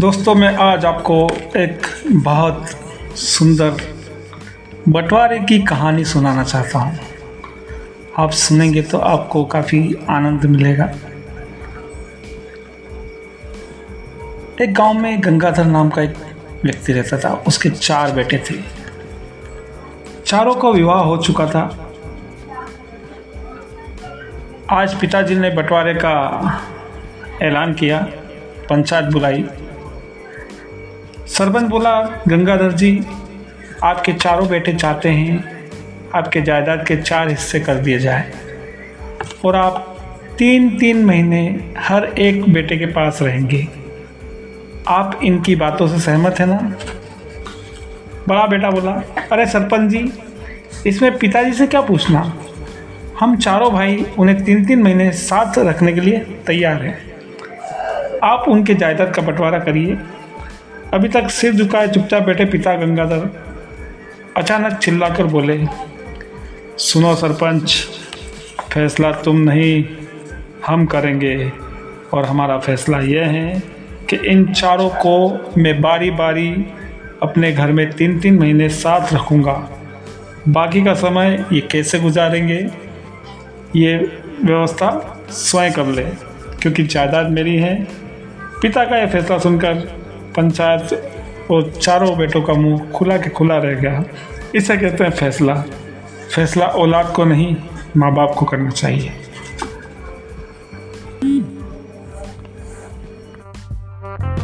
दोस्तों, मैं आज आपको एक बहुत सुंदर बंटवारे की कहानी सुनाना चाहता हूँ। आप सुनेंगे तो आपको काफ़ी आनंद मिलेगा। एक गाँव में गंगाधर नाम का एक व्यक्ति रहता था, उसके चार बेटे थे। चारों का विवाह हो चुका था। आज पिताजी ने बंटवारे का ऐलान किया, पंचायत बुलाई। सरपंच बोला, गंगाधर जी, आपके चारों बेटे चाहते हैं, आपके जायदाद के चार हिस्से कर दिए जाए। और आप तीन तीन महीने हर एक बेटे के पास रहेंगे। आप इनकी बातों से सहमत हैं ना? बड़ा बेटा बोला, अरे सरपंच जी, इसमें पिताजी से क्या पूछना? हम चारों भाई उन्हें तीन तीन महीने साथ रखने के लिए तैयार हैं। आप उनके जायदाद का बंटवारा करिए अभी तक सिर झुकाए चुपचाप बैठे पिता गंगाधर अचानक चिल्लाकर बोले, सुनो सरपंच, फैसला तुम नहीं, हम करेंगे। और हमारा फैसला यह है कि इन चारों को मैं बारी बारी अपने घर में तीन तीन महीने साथ रखूँगा। बाकी का समय ये कैसे गुजारेंगे, ये व्यवस्था स्वयं कर ले, क्योंकि जायदाद मेरी है। पिता का यह फैसला सुनकर पंचायत और चारों बेटों का मुँह खुला के खुला रह गया। इसे कहते हैं फैसला। फैसला औलाद को नहीं माँ बाप को करना चाहिए। thank you